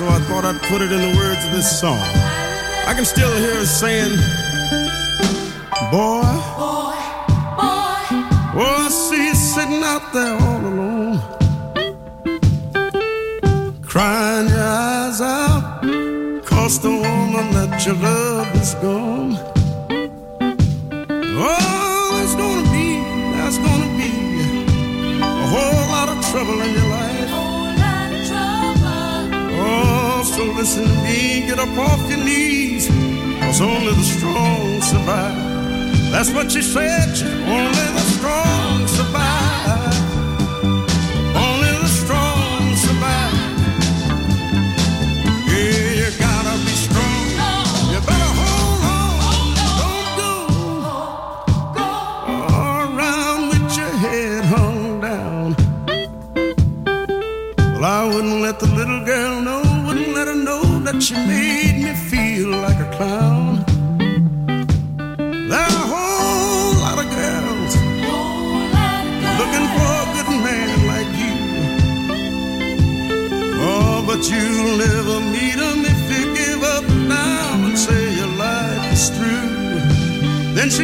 so I thought I'd put it in the words of this song. I can still hear her saying, Boy,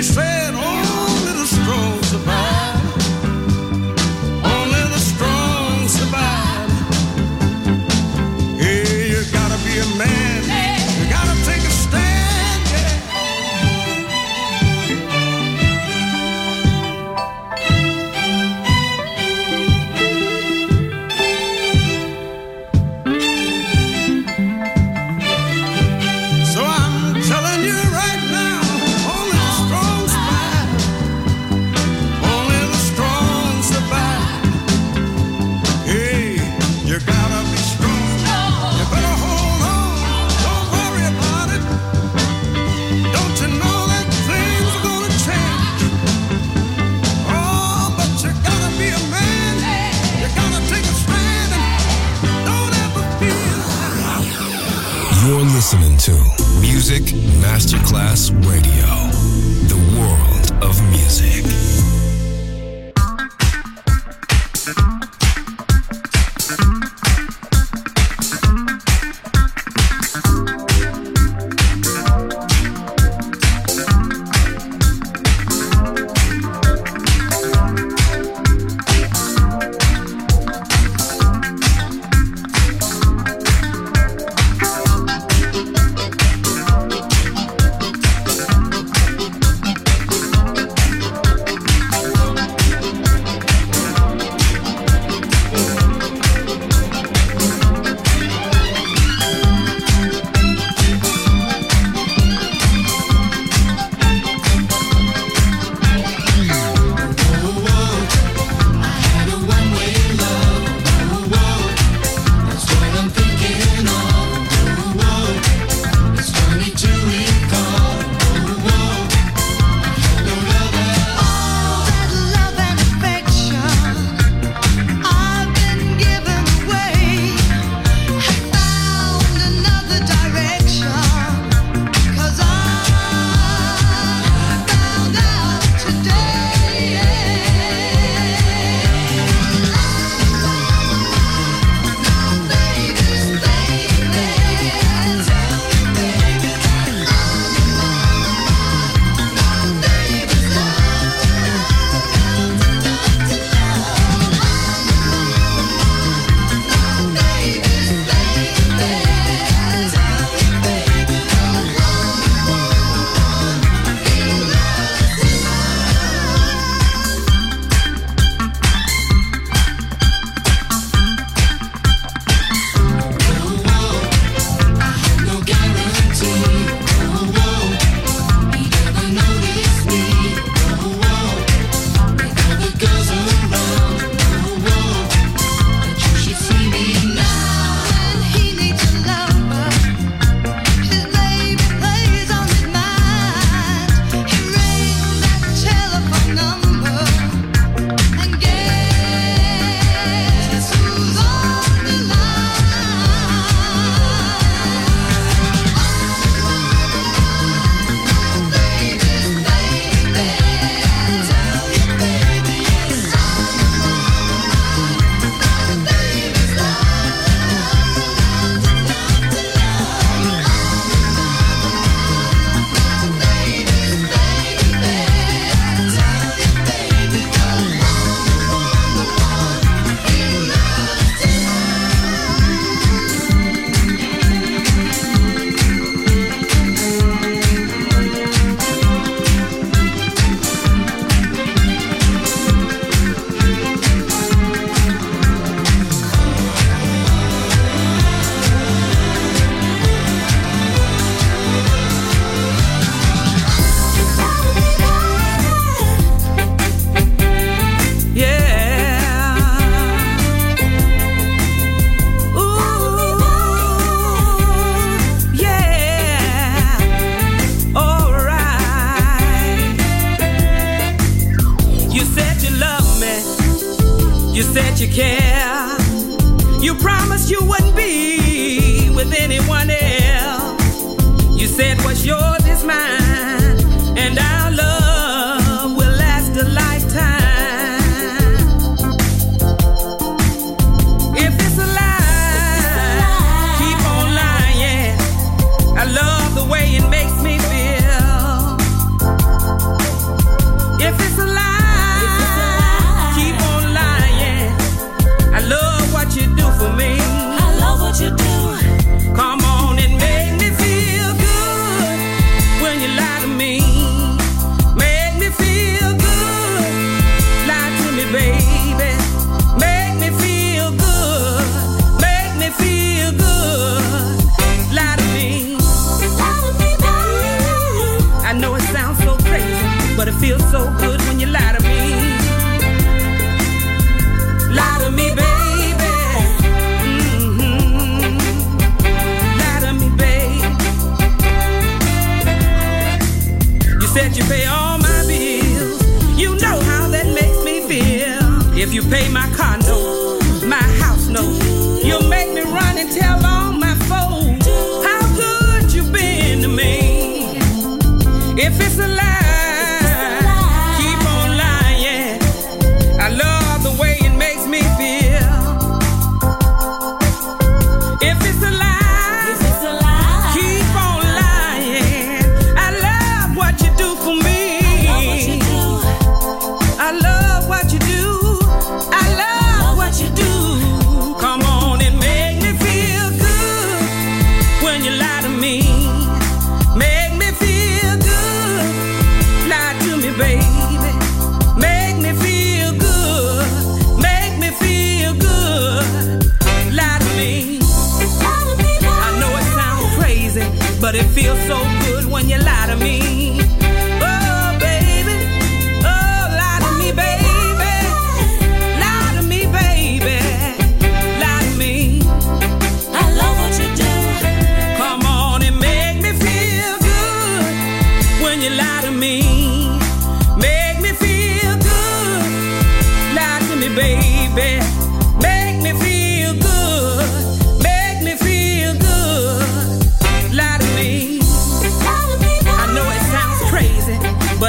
se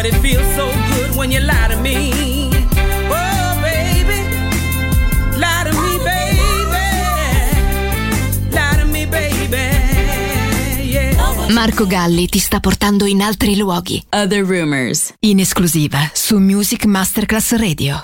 it feels so good when you lie to me. Marco Galli ti sta portando in altri luoghi. Other Rumors. In esclusiva su Music Masterclass Radio.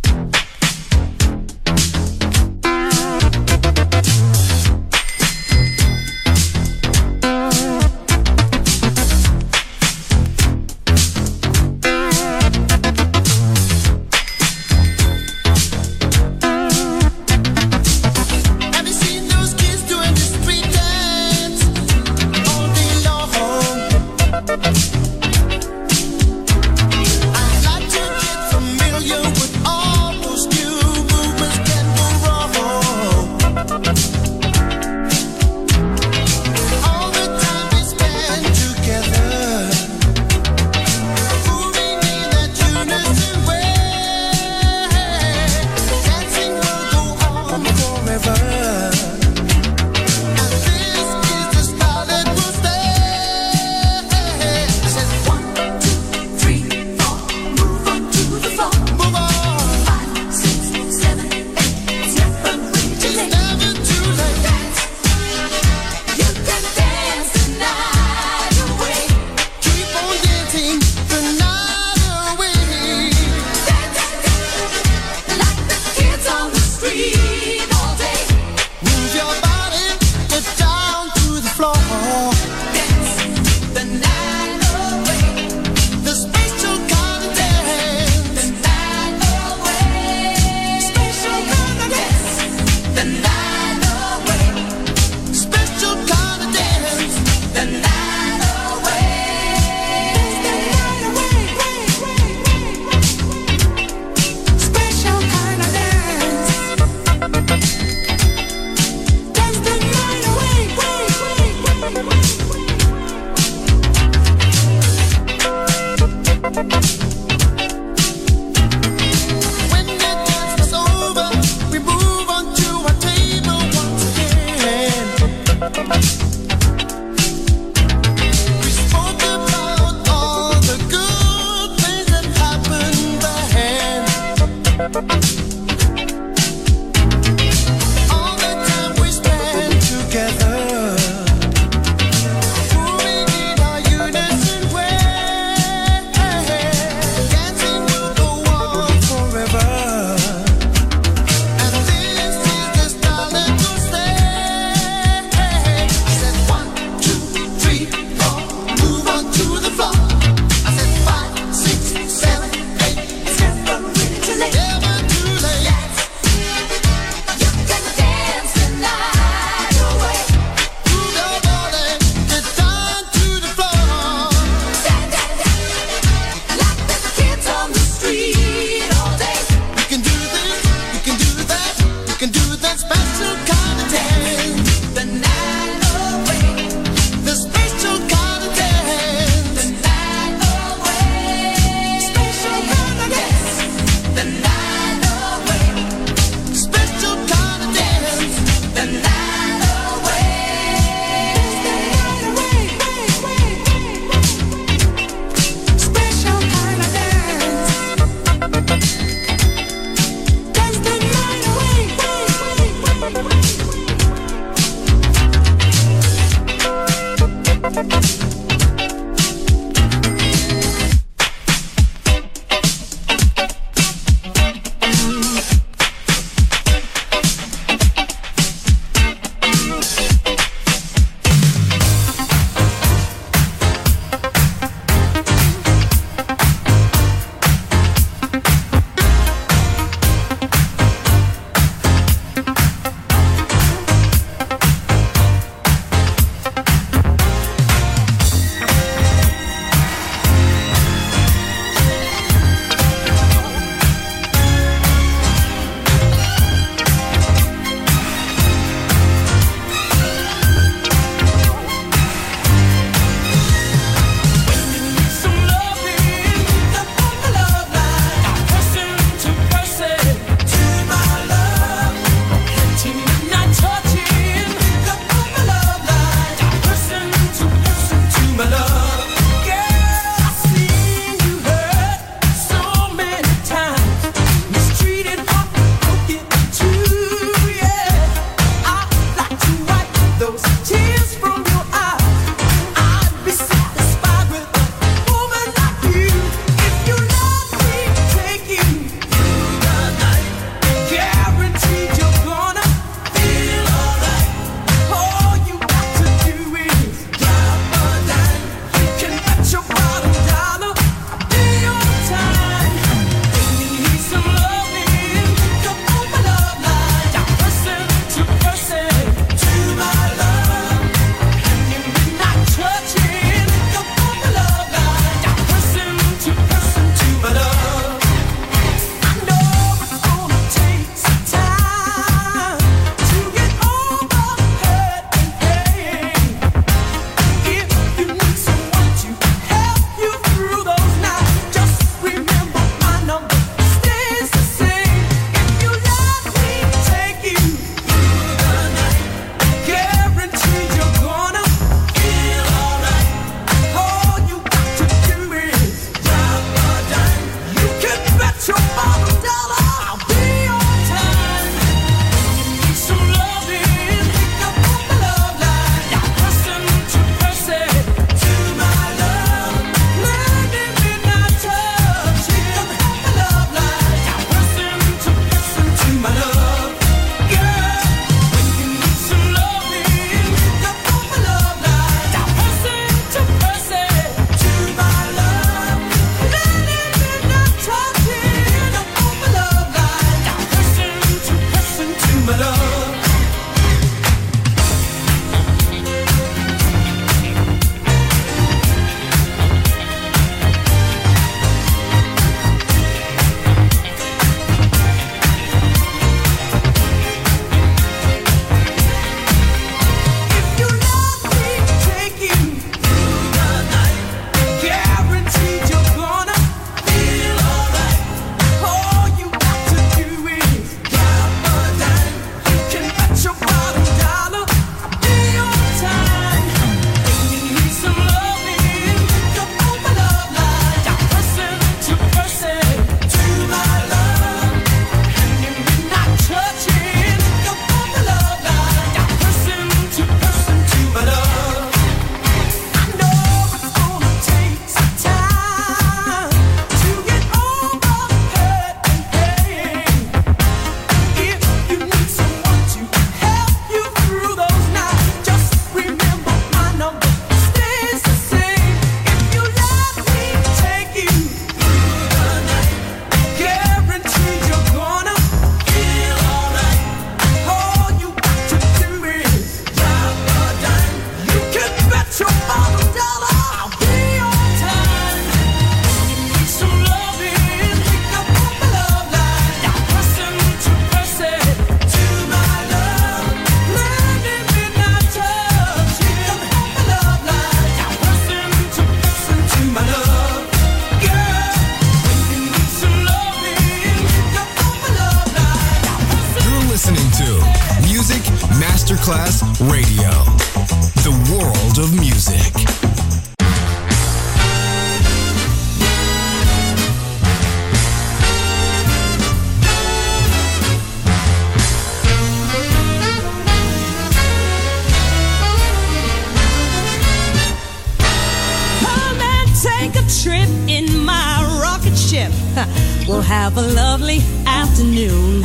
Have a lovely afternoon.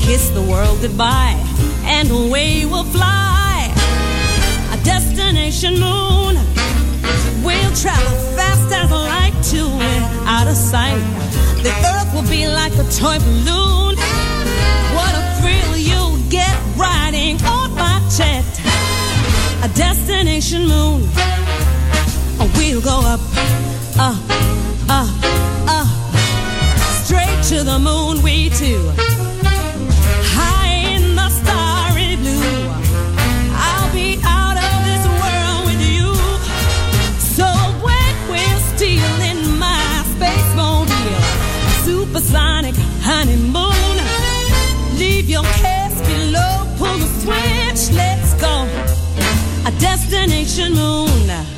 Kiss the world goodbye, and away we'll fly. A destination moon. We'll travel fast as light to out of sight. The earth will be like a toy balloon. What a thrill you'll get riding on my jet. A destination moon. We'll go up, up, up, to the moon. We two, high in the starry blue. I'll be out of this world with you. So when we're stealing my supersonic honeymoon, leave your cares below, pull the switch, let's go. A destination moon.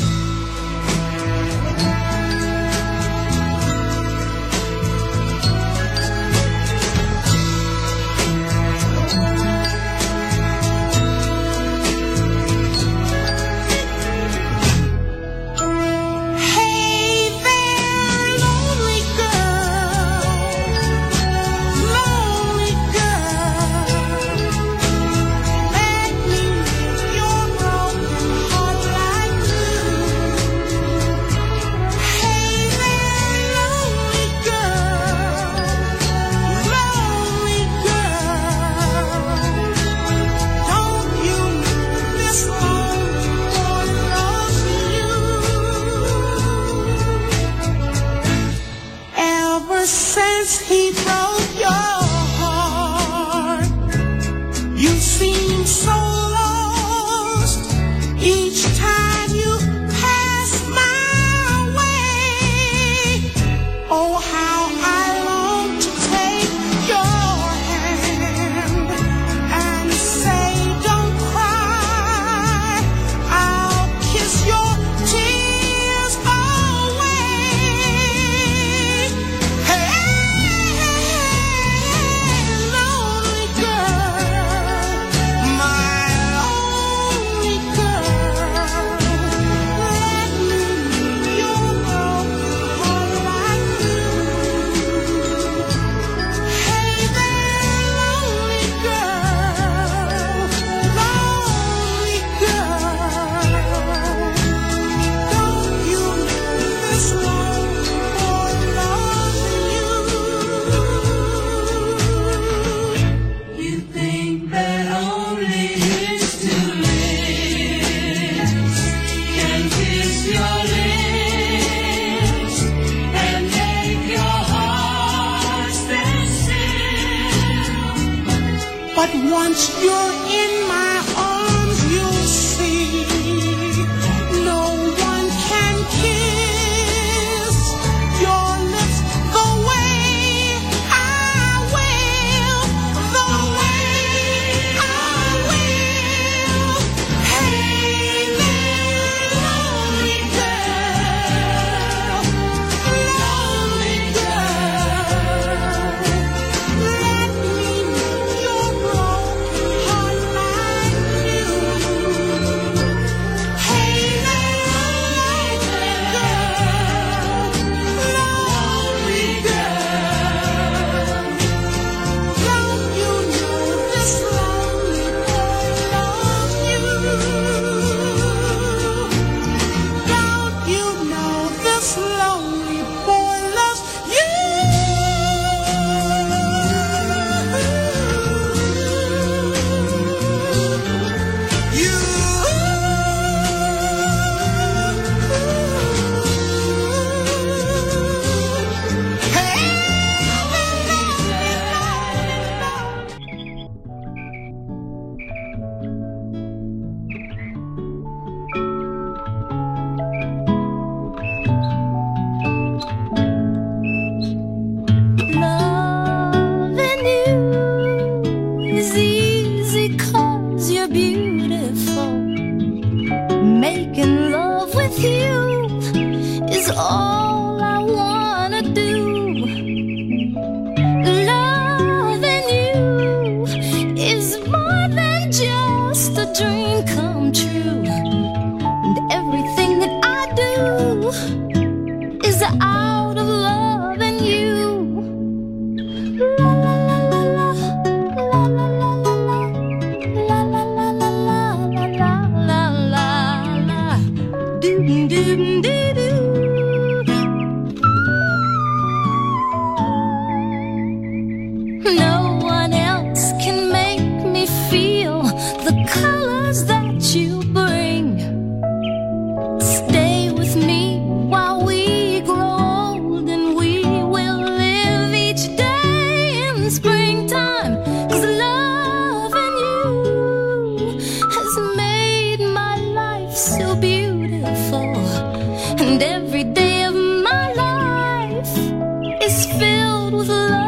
is filled with love.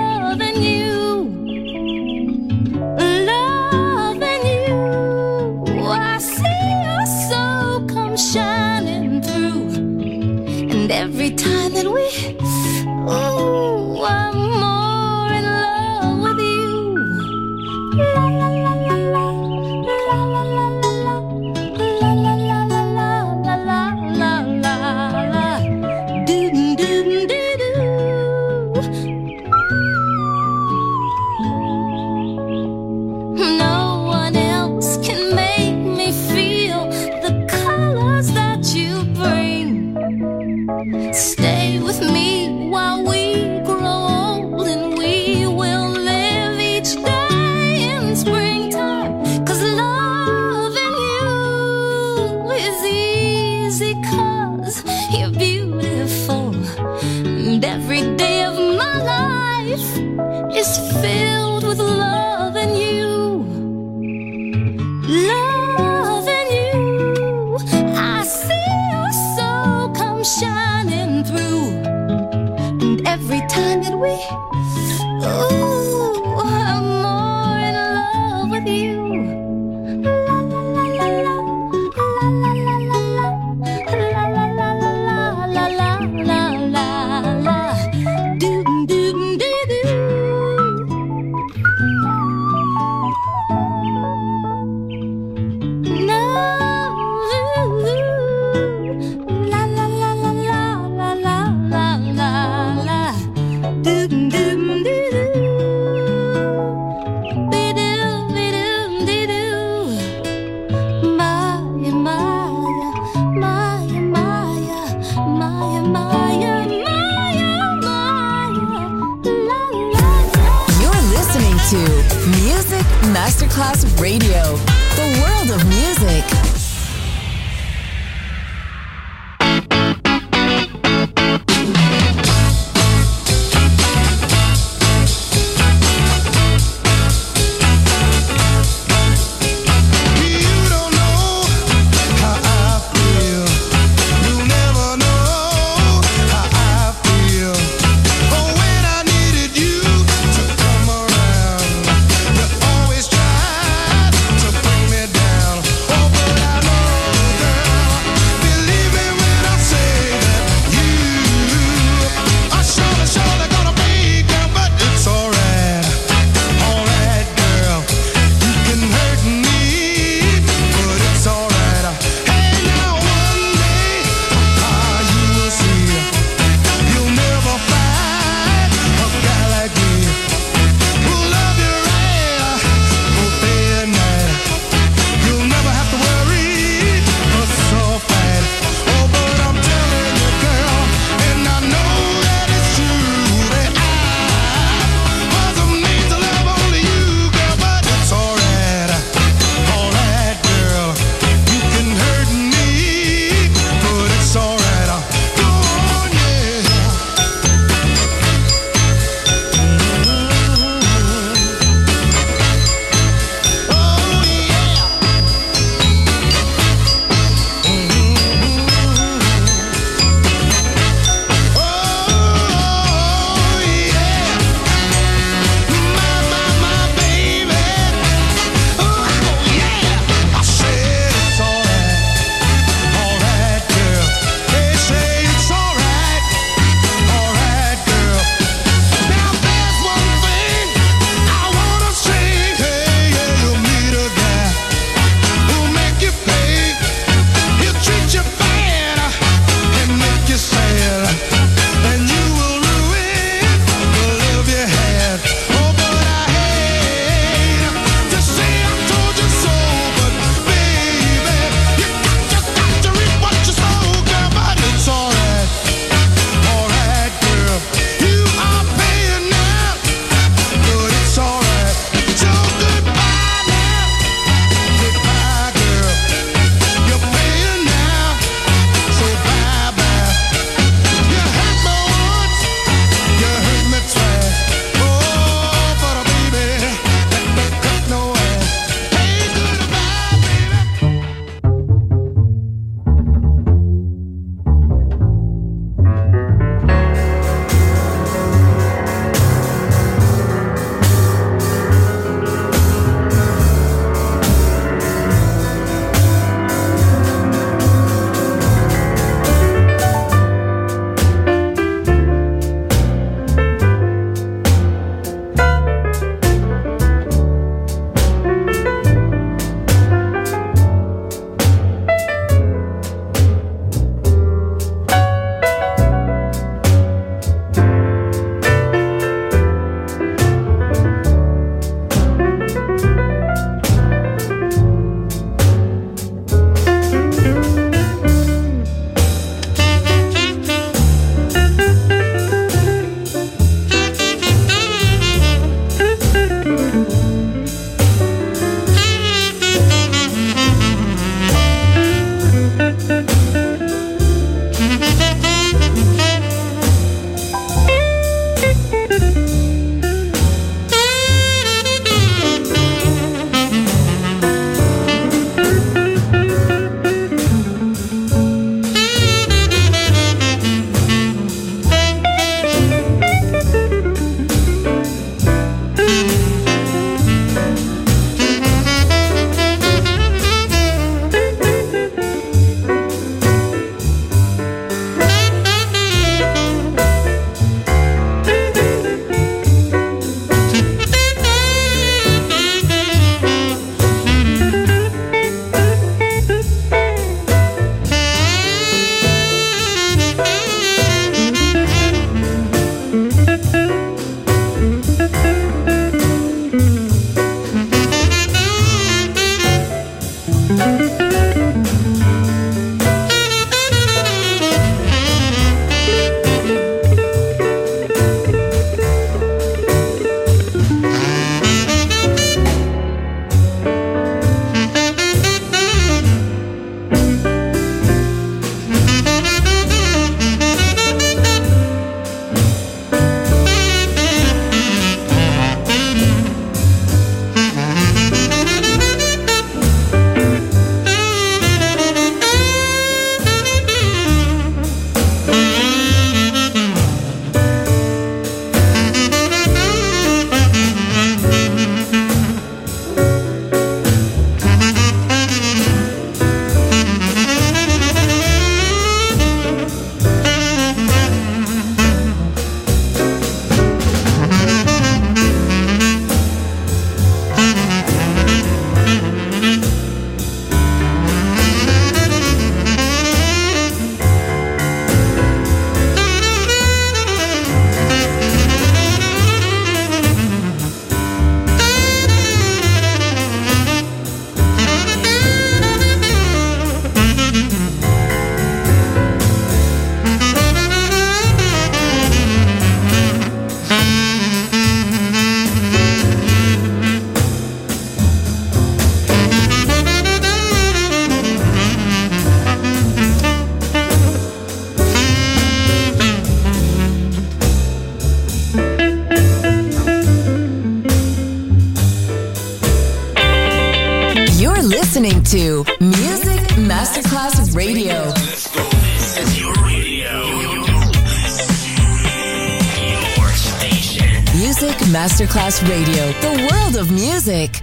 music.